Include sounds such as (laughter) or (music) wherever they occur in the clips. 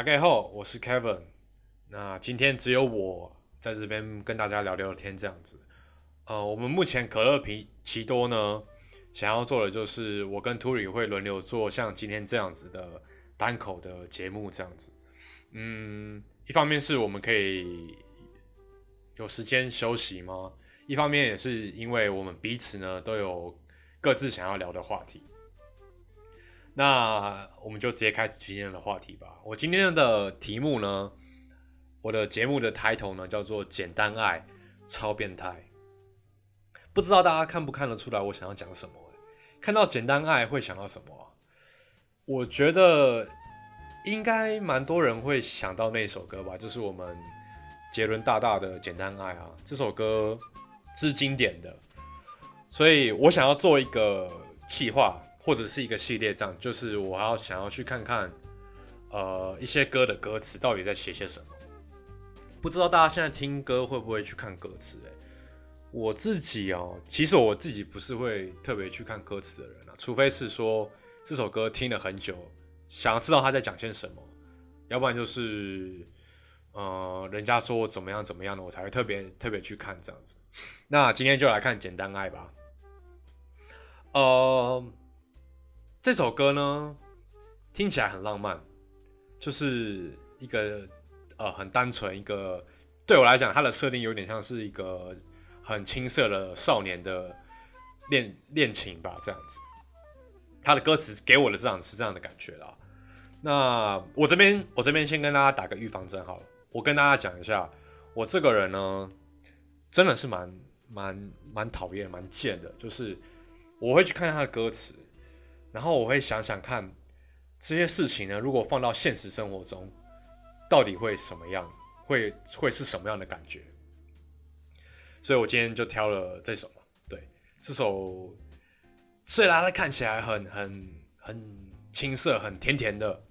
大家好，我是 Kevin。那今天只有我在这边跟大家聊聊天，这样子。呃，我们目前可乐皮奇多呢，想要做的就是我跟 t u r i 会轮流做像今天这样子的单口的节目，这样子。嗯，一方面是我们可以有时间休息吗？一方面也是因为我们彼此呢都有各自想要聊的话题。那我们就直接开始今天的话题吧。我今天的题目呢，我的节目的抬头呢叫做“简单爱超变态”。不知道大家看不看得出来我想要讲什么？看到“简单爱”会想到什么？我觉得应该蛮多人会想到那首歌吧，就是我们杰伦大大的《简单爱》啊。这首歌是经典的，所以我想要做一个企划。或者是一个系列，这样就是我要想要去看看，呃，一些歌的歌词到底在写些什么。不知道大家现在听歌会不会去看歌词？诶，我自己哦，其实我自己不是会特别去看歌词的人啊，除非是说这首歌听了很久，想要知道他在讲些什么，要不然就是，呃，人家说我怎么样怎么样的，我才会特别特别去看这样子。那今天就来看《简单爱》吧，呃。这首歌呢，听起来很浪漫，就是一个呃很单纯，一个对我来讲，它的设定有点像是一个很青涩的少年的恋恋情吧，这样子。他的歌词给我的这样是这样的感觉啦。那我这边我这边先跟大家打个预防针好了，我跟大家讲一下，我这个人呢，真的是蛮蛮蛮讨厌、蛮贱的，就是我会去看他的歌词。然后我会想想看，这些事情呢，如果放到现实生活中，到底会什么样？会会是什么样的感觉？所以我今天就挑了这首。对，这首虽然它看起来很很很青涩、很甜甜的，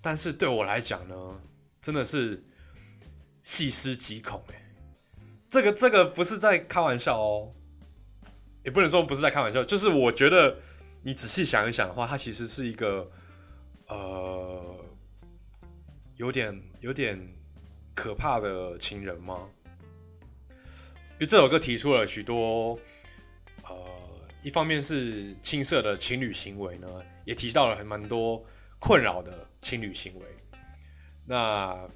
但是对我来讲呢，真的是细思极恐哎。这个这个不是在开玩笑哦，也不能说不是在开玩笑，就是我觉得。你仔细想一想的话，它其实是一个，呃，有点有点可怕的情人吗？因为这首歌提出了许多，呃，一方面是青涩的情侣行为呢，也提到了很蛮多困扰的情侣行为。那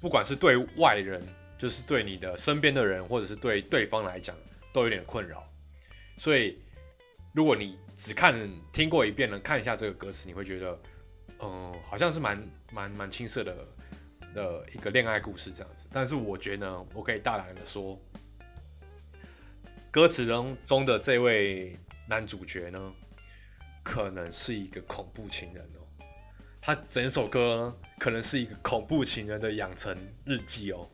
不管是对外人，就是对你的身边的人，或者是对对方来讲，都有点困扰。所以，如果你只看听过一遍呢，看一下这个歌词，你会觉得，嗯，好像是蛮蛮蛮青涩的的一个恋爱故事这样子。但是我觉得呢，我可以大胆的说，歌词中中的这位男主角呢，可能是一个恐怖情人哦。他整首歌可能是一个恐怖情人的养成日记哦。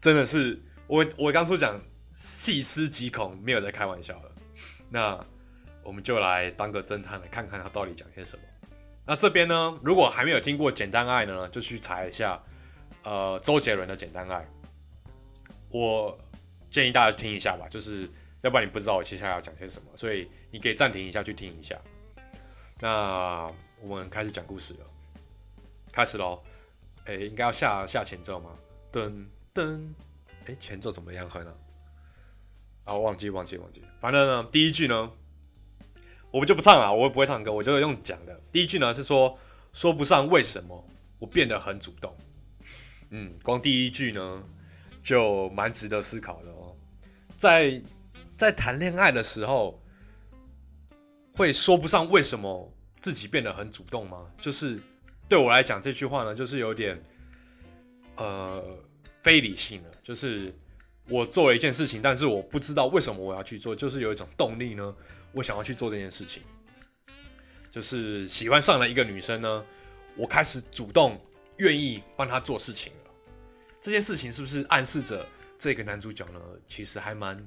真的是，我我当初讲细思极恐，没有在开玩笑的。那。我们就来当个侦探，来看看他到底讲些什么。那这边呢，如果还没有听过《简单爱》呢，就去查一下，呃，周杰伦的《简单爱》。我建议大家听一下吧，就是要不然你不知道我接下来要讲些什么，所以你可以暂停一下去听一下。那我们开始讲故事了，开始喽。哎，应该要下下前奏吗？噔噔，哎，前奏怎么样哼呢？啊，忘记忘记忘记，反正呢，第一句呢。我们就不唱了，我也不会唱歌，我就用讲的。第一句呢是说说不上为什么我变得很主动，嗯，光第一句呢就蛮值得思考的哦。在在谈恋爱的时候，会说不上为什么自己变得很主动吗？就是对我来讲，这句话呢就是有点呃非理性的，就是。我做了一件事情，但是我不知道为什么我要去做，就是有一种动力呢，我想要去做这件事情。就是喜欢上了一个女生呢，我开始主动愿意帮她做事情了。这件事情是不是暗示着这个男主角呢，其实还蛮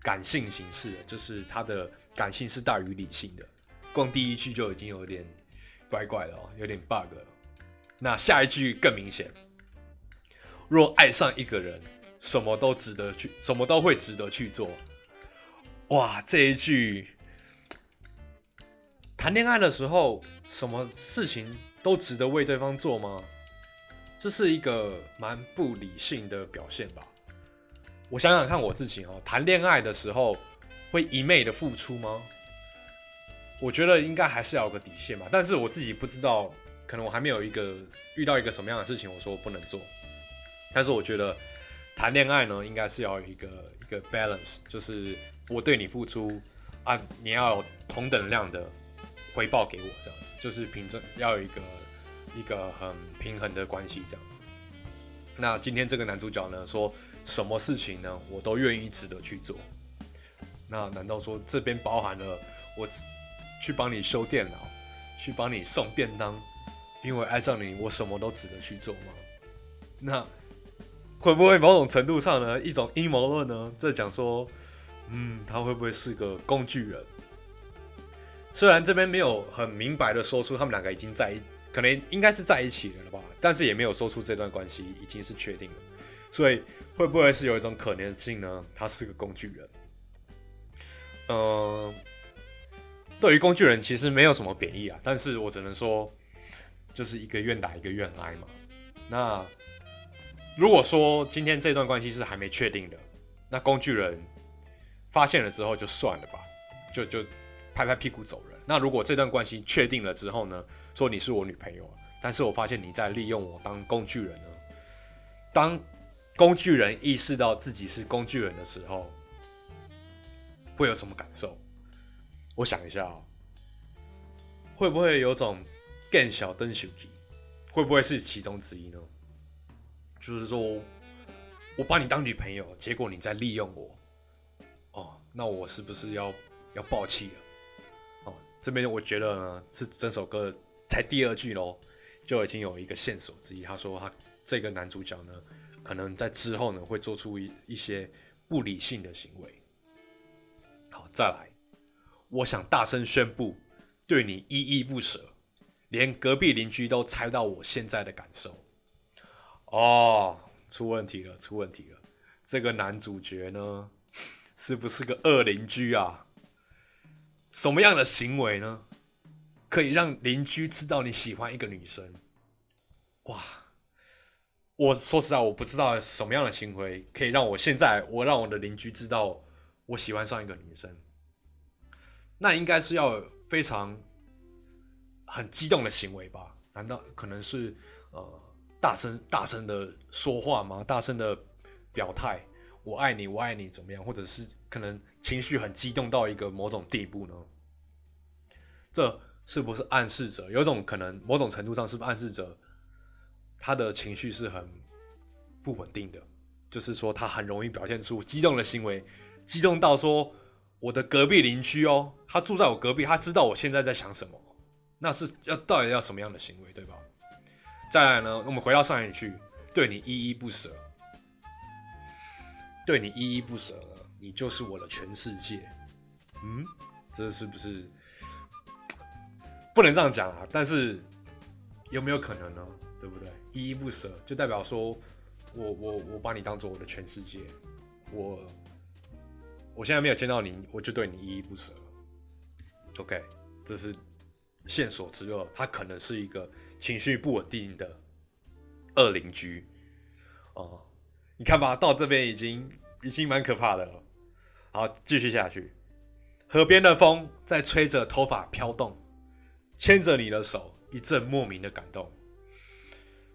感性形式的，就是他的感性是大于理性的。光第一句就已经有点怪怪的哦，有点 bug 了。那下一句更明显，若爱上一个人。什么都值得去，什么都会值得去做。哇，这一句，谈恋爱的时候，什么事情都值得为对方做吗？这是一个蛮不理性的表现吧？我想想看我自己哦，谈恋爱的时候会一昧的付出吗？我觉得应该还是要有个底线吧。但是我自己不知道，可能我还没有一个遇到一个什么样的事情，我说我不能做。但是我觉得谈恋爱呢，应该是要有一个一个 balance，就是我对你付出啊，你要有同等量的回报给我，这样子就是平正要有一个一个很平衡的关系，这样子。那今天这个男主角呢，说什么事情呢，我都愿意值得去做。那难道说这边包含了我去帮你修电脑，去帮你送便当，因为爱上你，我什么都值得去做吗？那？会不会某种程度上呢，一种阴谋论呢？在讲说，嗯，他会不会是个工具人？虽然这边没有很明白的说出他们两个已经在，可能应该是在一起了了吧，但是也没有说出这段关系已经是确定了。所以会不会是有一种可能性呢？他是个工具人？嗯，对于工具人其实没有什么贬义啊，但是我只能说，就是一个愿打一个愿挨嘛。那。如果说今天这段关系是还没确定的，那工具人发现了之后就算了吧，就就拍拍屁股走人。那如果这段关系确定了之后呢，说你是我女朋友，但是我发现你在利用我当工具人呢？当工具人意识到自己是工具人的时候，会有什么感受？我想一下哦，会不会有种更小灯小气？会不会是其中之一呢？就是说，我把你当女朋友，结果你在利用我，哦，那我是不是要要爆气了？哦，这边我觉得呢，是整首歌才第二句喽，就已经有一个线索之一。他说他这个男主角呢，可能在之后呢会做出一一些不理性的行为。好，再来，我想大声宣布，对你依依不舍，连隔壁邻居都猜到我现在的感受。哦，出问题了，出问题了！这个男主角呢，是不是个恶邻居啊？什么样的行为呢，可以让邻居知道你喜欢一个女生？哇！我说实在，我不知道什么样的行为可以让我现在我让我的邻居知道我喜欢上一个女生。那应该是要非常很激动的行为吧？难道可能是呃？大声大声的说话吗？大声的表态，我爱你，我爱你，怎么样？或者是可能情绪很激动到一个某种地步呢？这是不是暗示着有种可能？某种程度上是不是暗示着他的情绪是很不稳定的？就是说他很容易表现出激动的行为，激动到说我的隔壁邻居哦，他住在我隔壁，他知道我现在在想什么，那是要到底要什么样的行为，对吧？再来呢，我们回到上一句，对你依依不舍，对你依依不舍，你就是我的全世界。嗯，这是不是 (tsk) 不能这样讲啊？但是有没有可能呢？对不对？依依不舍就代表说我我我把你当做我的全世界，我我现在没有见到你，我就对你依依不舍。OK，这是线索之二，它可能是一个。情绪不稳定的恶邻居哦，你看吧，到这边已经已经蛮可怕的了。好，继续下去。河边的风在吹着头发飘动，牵着你的手，一阵莫名的感动。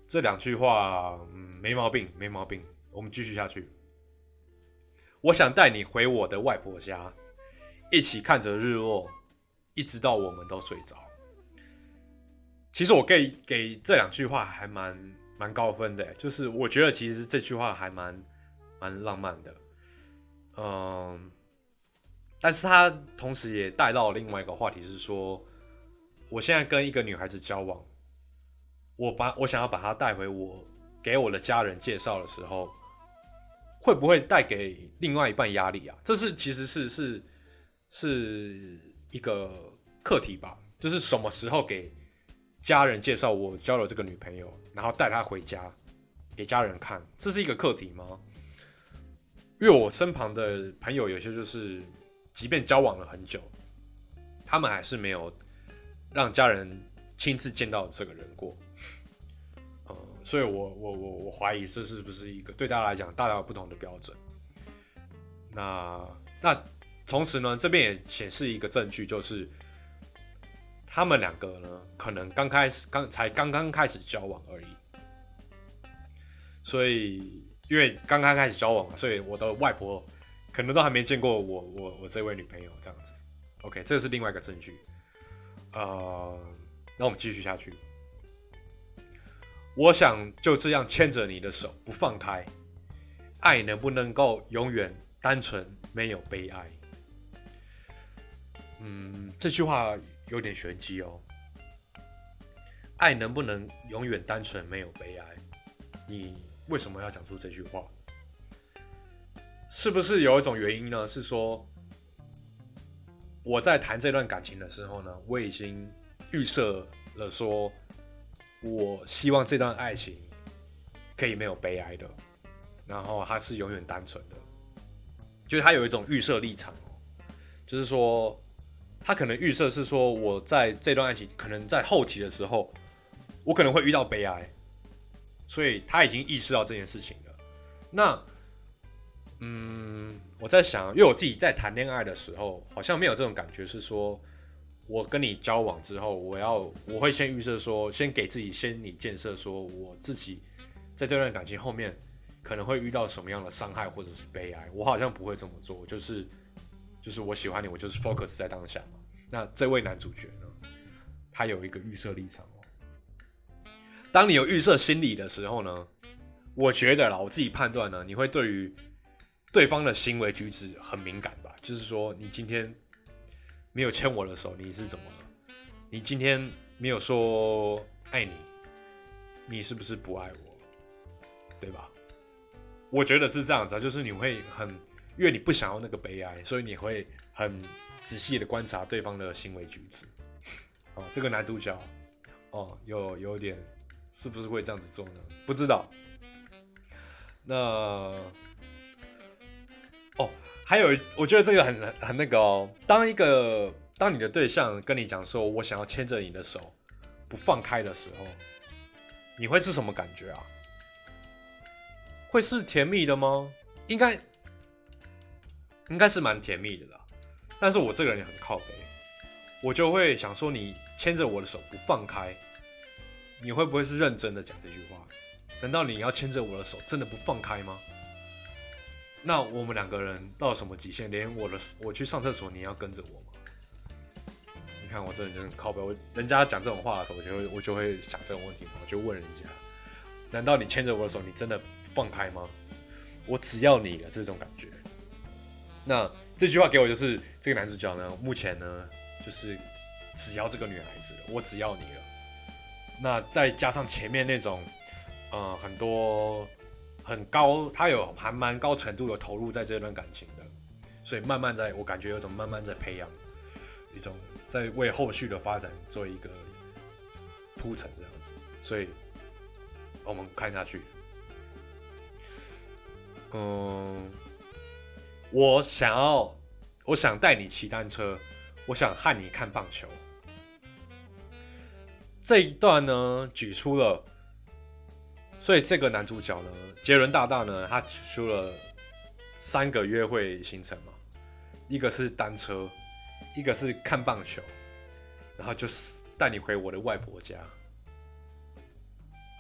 这两句话，嗯，没毛病，没毛病。我们继续下去。我想带你回我的外婆家，一起看着日落，一直到我们都睡着。其实我给给这两句话还蛮蛮高分的，就是我觉得其实这句话还蛮蛮浪漫的，嗯，但是他同时也带到另外一个话题是说，我现在跟一个女孩子交往，我把我想要把她带回我给我的家人介绍的时候，会不会带给另外一半压力啊？这是其实是是是一个课题吧，就是什么时候给。家人介绍我交了这个女朋友，然后带她回家给家人看，这是一个课题吗？因为我身旁的朋友有些就是，即便交往了很久，他们还是没有让家人亲自见到这个人过。呃，所以我我我我怀疑这是不是一个对大家来讲大家有不同的标准。那那同时呢，这边也显示一个证据，就是他们两个呢，可能刚开始刚才刚刚开始交往而已。所以因为刚刚开始交往嘛，所以我的外婆可能都还没见过我我我这位女朋友这样子。OK，这是另外一个证据。呃，那我们继续下去。我想就这样牵着你的手不放开，爱能不能够永远单纯没有悲哀？嗯，这句话有点玄机哦。爱能不能永远单纯没有悲哀？你为什么要讲出这句话？是不是有一种原因呢？是说我在谈这段感情的时候呢，我已经预设了说。我希望这段爱情可以没有悲哀的，然后它是永远单纯的，就是他有一种预设立场哦，就是说他可能预设是说我在这段爱情可能在后期的时候，我可能会遇到悲哀，所以他已经意识到这件事情了。那，嗯，我在想，因为我自己在谈恋爱的时候，好像没有这种感觉，是说。我跟你交往之后，我要我会先预设说，先给自己心理建设，说我自己在这段感情后面可能会遇到什么样的伤害或者是悲哀。我好像不会这么做，就是就是我喜欢你，我就是 focus 在当下嘛。那这位男主角呢，他有一个预设立场哦。当你有预设心理的时候呢，我觉得啦，我自己判断呢，你会对于对方的行为举止很敏感吧？就是说，你今天。没有牵我的手，你是怎么了？你今天没有说爱你，你是不是不爱我？对吧？我觉得是这样子啊，就是你会很，因为你不想要那个悲哀，所以你会很仔细的观察对方的行为举止。哦，这个男主角，哦，有有点，是不是会这样子做呢？不知道。那，哦。还有，我觉得这个很很那个哦。当一个当你的对象跟你讲说“我想要牵着你的手不放开”的时候，你会是什么感觉啊？会是甜蜜的吗？应该应该是蛮甜蜜的啦。但是我这个人也很靠背，我就会想说：“你牵着我的手不放开，你会不会是认真的讲这句话？难道你要牵着我的手真的不放开吗？”那我们两个人到什么极限？连我的我去上厕所，你要跟着我吗？你看我这人就很靠背，我人家讲这种话的时候，我就会我就会想这种问题嘛，我就问人家：难道你牵着我的手，你真的放开吗？我只要你了，这种感觉。那这句话给我就是这个男主角呢，目前呢就是只要这个女孩子，我只要你了。那再加上前面那种，呃，很多。很高，他有还蛮高程度的投入在这段感情的，所以慢慢在我感觉有种慢慢在培养一种在为后续的发展做一个铺陈这样子，所以我们看下去。嗯，我想要，我想带你骑单车，我想和你看棒球。这一段呢，举出了。所以这个男主角呢，杰伦大大呢，他举出了三个约会行程嘛，一个是单车，一个是看棒球，然后就是带你回我的外婆家。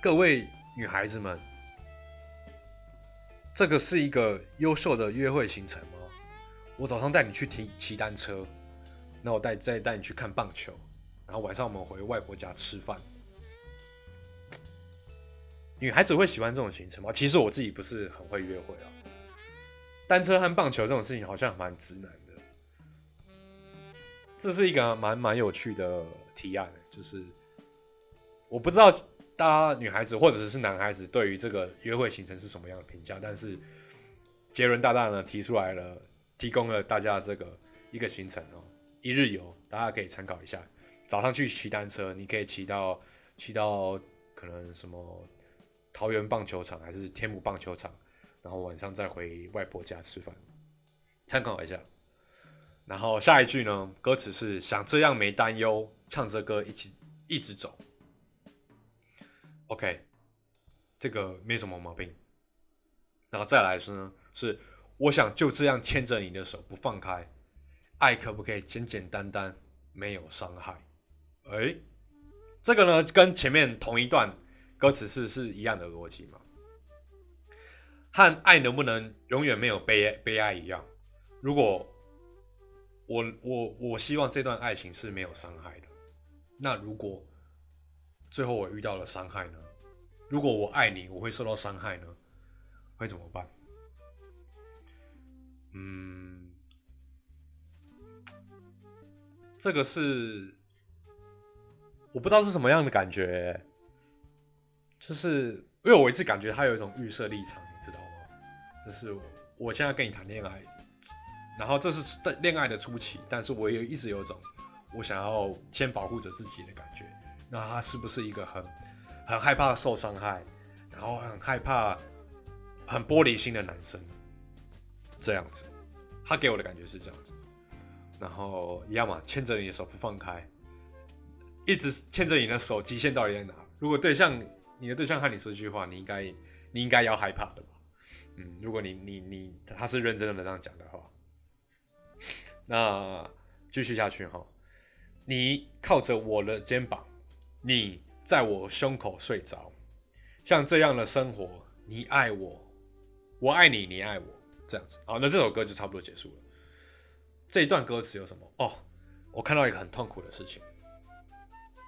各位女孩子们，这个是一个优秀的约会行程吗？我早上带你去骑骑单车，那我带再带你去看棒球，然后晚上我们回外婆家吃饭。女孩子会喜欢这种行程吗？其实我自己不是很会约会啊。单车和棒球这种事情好像蛮直男的。这是一个蛮蛮有趣的提案，就是我不知道大家女孩子或者是男孩子对于这个约会行程是什么样的评价，但是杰伦大大呢提出来了，提供了大家这个一个行程哦，一日游，大家可以参考一下。早上去骑单车，你可以骑到骑到可能什么。桃园棒球场还是天母棒球场，然后晚上再回外婆家吃饭，参考一下。然后下一句呢，歌词是想这样没担忧，唱着歌一起一直走。OK，这个没什么毛病。然后再来是呢，是我想就这样牵着你的手不放开，爱可不可以简简单单没有伤害？哎，这个呢跟前面同一段歌词是是一样的逻辑嘛？和爱能不能永远没有悲悲哀一样？如果我我我希望这段爱情是没有伤害的，那如果最后我遇到了伤害呢？如果我爱你，我会受到伤害呢？会怎么办？嗯，这个是我不知道是什么样的感觉，就是因为我一直感觉他有一种预设立场，你知道吗？就是我现在跟你谈恋爱，然后这是恋爱的初期，但是我也一直有种我想要先保护着自己的感觉。那他是不是一个很很害怕受伤害，然后很害怕？很玻璃心的男生，这样子，他给我的感觉是这样子。然后一样嘛，牵着你的手不放开，一直牵着你的手，极限到底在哪？如果对象你的对象和你说这句话，你应该你应该要害怕的吧？嗯，如果你你你他是认真的这样讲的话，那继续下去哈。你靠着我的肩膀，你在我胸口睡着，像这样的生活，你爱我。我爱你，你爱我，这样子好，那这首歌就差不多结束了。这一段歌词有什么？哦，我看到一个很痛苦的事情。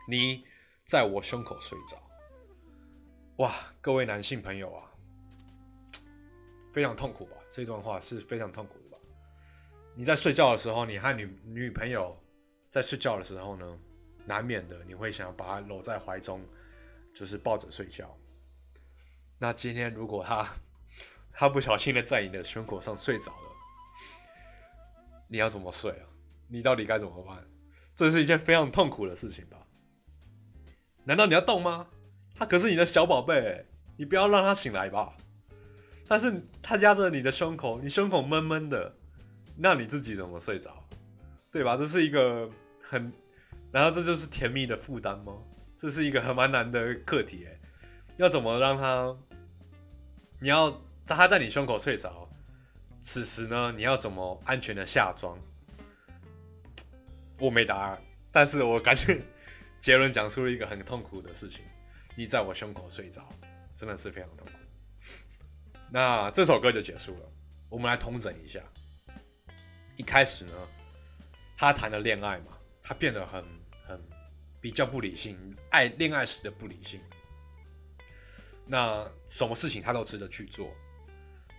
你在我胸口睡着，哇，各位男性朋友啊，非常痛苦吧？这段话是非常痛苦的吧？你在睡觉的时候，你和女女朋友在睡觉的时候呢，难免的你会想要把她搂在怀中，就是抱着睡觉。那今天如果他他不小心的在你的胸口上睡着了，你要怎么睡啊？你到底该怎么办？这是一件非常痛苦的事情吧？难道你要动吗？他可是你的小宝贝，你不要让他醒来吧。但是他压着你的胸口，你胸口闷闷的，那你自己怎么睡着？对吧？这是一个很……然后这就是甜蜜的负担吗？这是一个很蛮难的课题诶，要怎么让他？你要？他在你胸口睡着，此时呢，你要怎么安全的下装？我没答案，但是我感觉杰伦讲述了一个很痛苦的事情。你在我胸口睡着，真的是非常痛苦。那这首歌就结束了。我们来通整一下。一开始呢，他谈了恋爱嘛，他变得很比较不理性，爱恋爱时的不理性。那什么事情他都值得去做。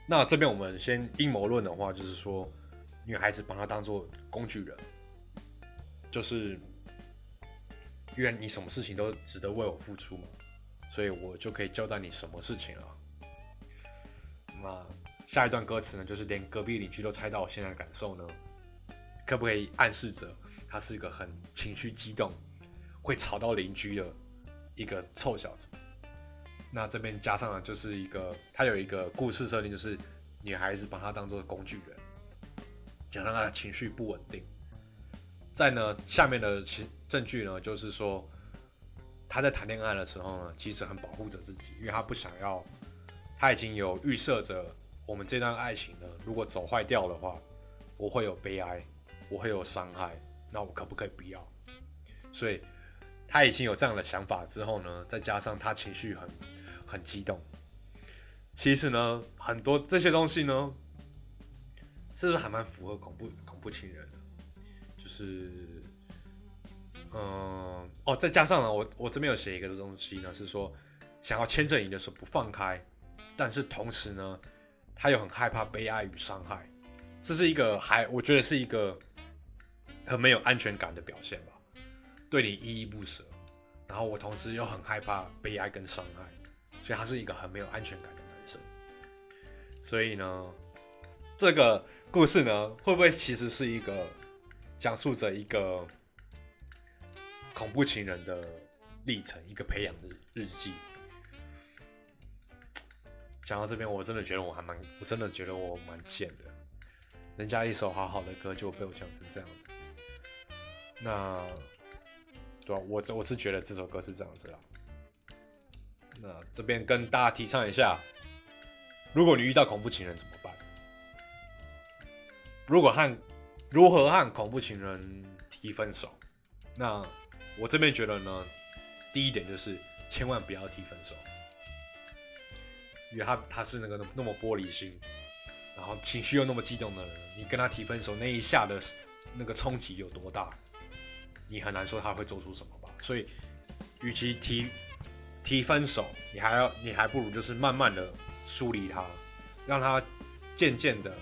那这边我们先阴谋论的话，就是说，女孩子把他当做工具人，就是因为你什么事情都值得为我付出嘛，所以我就可以交代你什么事情了。那下一段歌词呢，就是连隔壁邻居都猜到我现在的感受呢，可不可以暗示着他是一个很情绪激动，会吵到邻居的一个臭小子？那这边加上了就是一个，他有一个故事设定，就是女孩子把他当做工具人，加上他情绪不稳定。再呢下面的情证据呢，就是说他在谈恋爱的时候呢，其实很保护着自己，因为他不想要，他已经有预设着我们这段爱情呢，如果走坏掉的话，我会有悲哀，我会有伤害，那我可不可以不要？所以他已经有这样的想法之后呢，再加上他情绪很。很激动。其实呢，很多这些东西呢，是不是还蛮符合恐怖恐怖情人的？就是，嗯，哦，再加上呢，我我这边有写一个东西呢，是说想要牵着你的手不放开，但是同时呢，他又很害怕悲哀与伤害。这是一个还我觉得是一个很没有安全感的表现吧，对你依依不舍，然后我同时又很害怕悲哀跟伤害。所以他是一个很没有安全感的男生，所以呢，这个故事呢，会不会其实是一个讲述着一个恐怖情人的历程，一个培养的日记？讲到这边，我真的觉得我还蛮，我真的觉得我蛮贱的，人家一首好好的歌就被我讲成这样子。那对吧？我我是觉得这首歌是这样子啦。那这边跟大家提倡一下，如果你遇到恐怖情人怎么办？如果和如何和恐怖情人提分手？那我这边觉得呢，第一点就是千万不要提分手，因为他他是那个那么玻璃心，然后情绪又那么激动的人，你跟他提分手那一下的那个冲击有多大，你很难说他会做出什么吧。所以，与其提提分手，你还要你还不如就是慢慢的疏离他，让他渐渐的。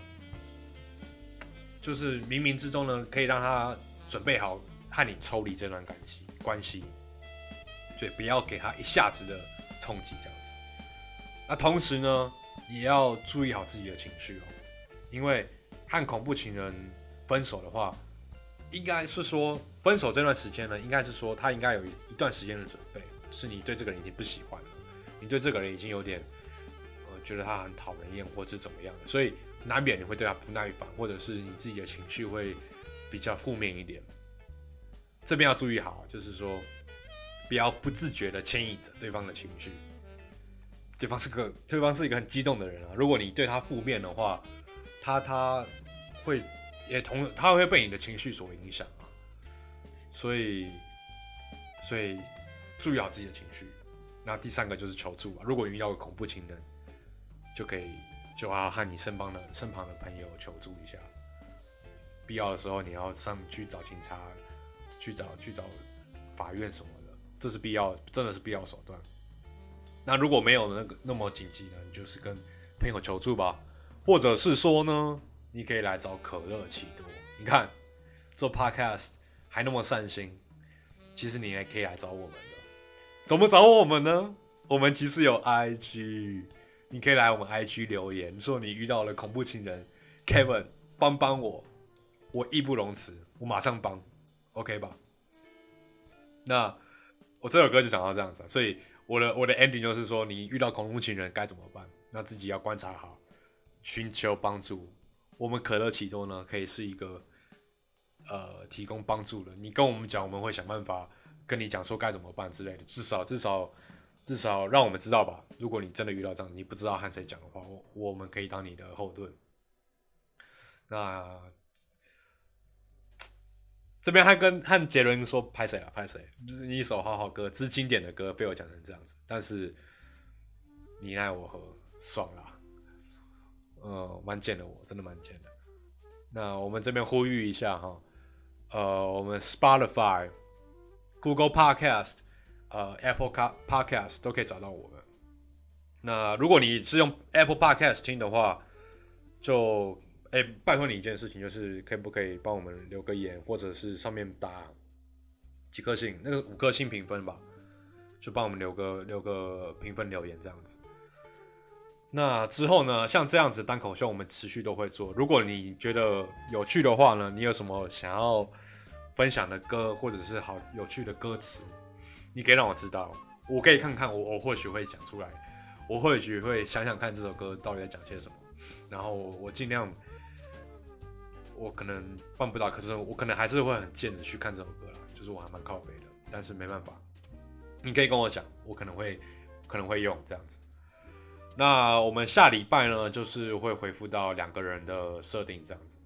就是冥冥之中呢，可以让他准备好和你抽离这段感情关系，对不要给他一下子的冲击这样子。那同时呢，也要注意好自己的情绪哦，因为和恐怖情人分手的话，应该是说分手这段时间呢，应该是说他应该有一段时间的准备，是你对这个人已经不喜欢了，你对这个人已经有点呃觉得他很讨人厌或者怎么样的，所以。难免你会对他不耐烦，或者是你自己的情绪会比较负面一点。这边要注意好，就是说不要不自觉的牵引着对方的情绪。对方是个对方是一个很激动的人啊，如果你对他负面的话，他他会也同他会被你的情绪所影响啊。所以所以注意好自己的情绪。那第三个就是求助啊，如果遇到恐怖情人，就可以。就要和你身旁的身旁的朋友求助一下，必要的时候你要上去找警察，去找去找法院什么的，这是必要，真的是必要手段。那如果没有那个那么紧急的，你就是跟朋友求助吧，或者是说呢，你可以来找可乐奇多。你看做 podcast 还那么善心，其实你也可以来找我们的。怎么找我们呢？我们其实有 IG。你可以来我们 IG 留言，说你遇到了恐怖情人，Kevin 帮帮我，我义不容辞，我马上帮，OK 吧？那我这首歌就讲到这样子，所以我的我的 ending 就是说，你遇到恐怖情人该怎么办？那自己要观察好，寻求帮助。我们可乐其中呢，可以是一个呃提供帮助的。你跟我们讲，我们会想办法跟你讲说该怎么办之类的，至少至少。至少让我们知道吧。如果你真的遇到这样，你不知道和谁讲的话，我我们可以当你的后盾。那这边还跟和杰伦说拍谁了？拍谁？一首好好歌，之经典的歌被我讲成这样子。但是你爱我何爽啦？呃，蛮贱的，我真的蛮贱的。那我们这边呼吁一下哈，呃，我们 Spotify、Google Podcast。呃，Apple Podcast 都可以找到我们。那如果你是用 Apple Podcast 听的话，就哎，拜托你一件事情，就是可不可以帮我们留个言，或者是上面打几颗星，那个五颗星评分吧，就帮我们留个留个评分留言这样子。那之后呢，像这样子单口秀，我们持续都会做。如果你觉得有趣的话呢，你有什么想要分享的歌，或者是好有趣的歌词？你可以让我知道，我可以看看，我我或许会讲出来，我或许会想想看这首歌到底在讲些什么，然后我尽量，我可能办不到，可是我可能还是会很贱的去看这首歌啦，就是我还蛮靠背的，但是没办法，你可以跟我讲，我可能会可能会用这样子。那我们下礼拜呢，就是会回复到两个人的设定这样子，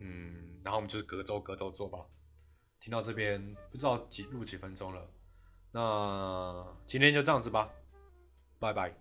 嗯，然后我们就是隔周隔周做吧。听到这边不知道几录几分钟了，那今天就这样子吧，拜拜。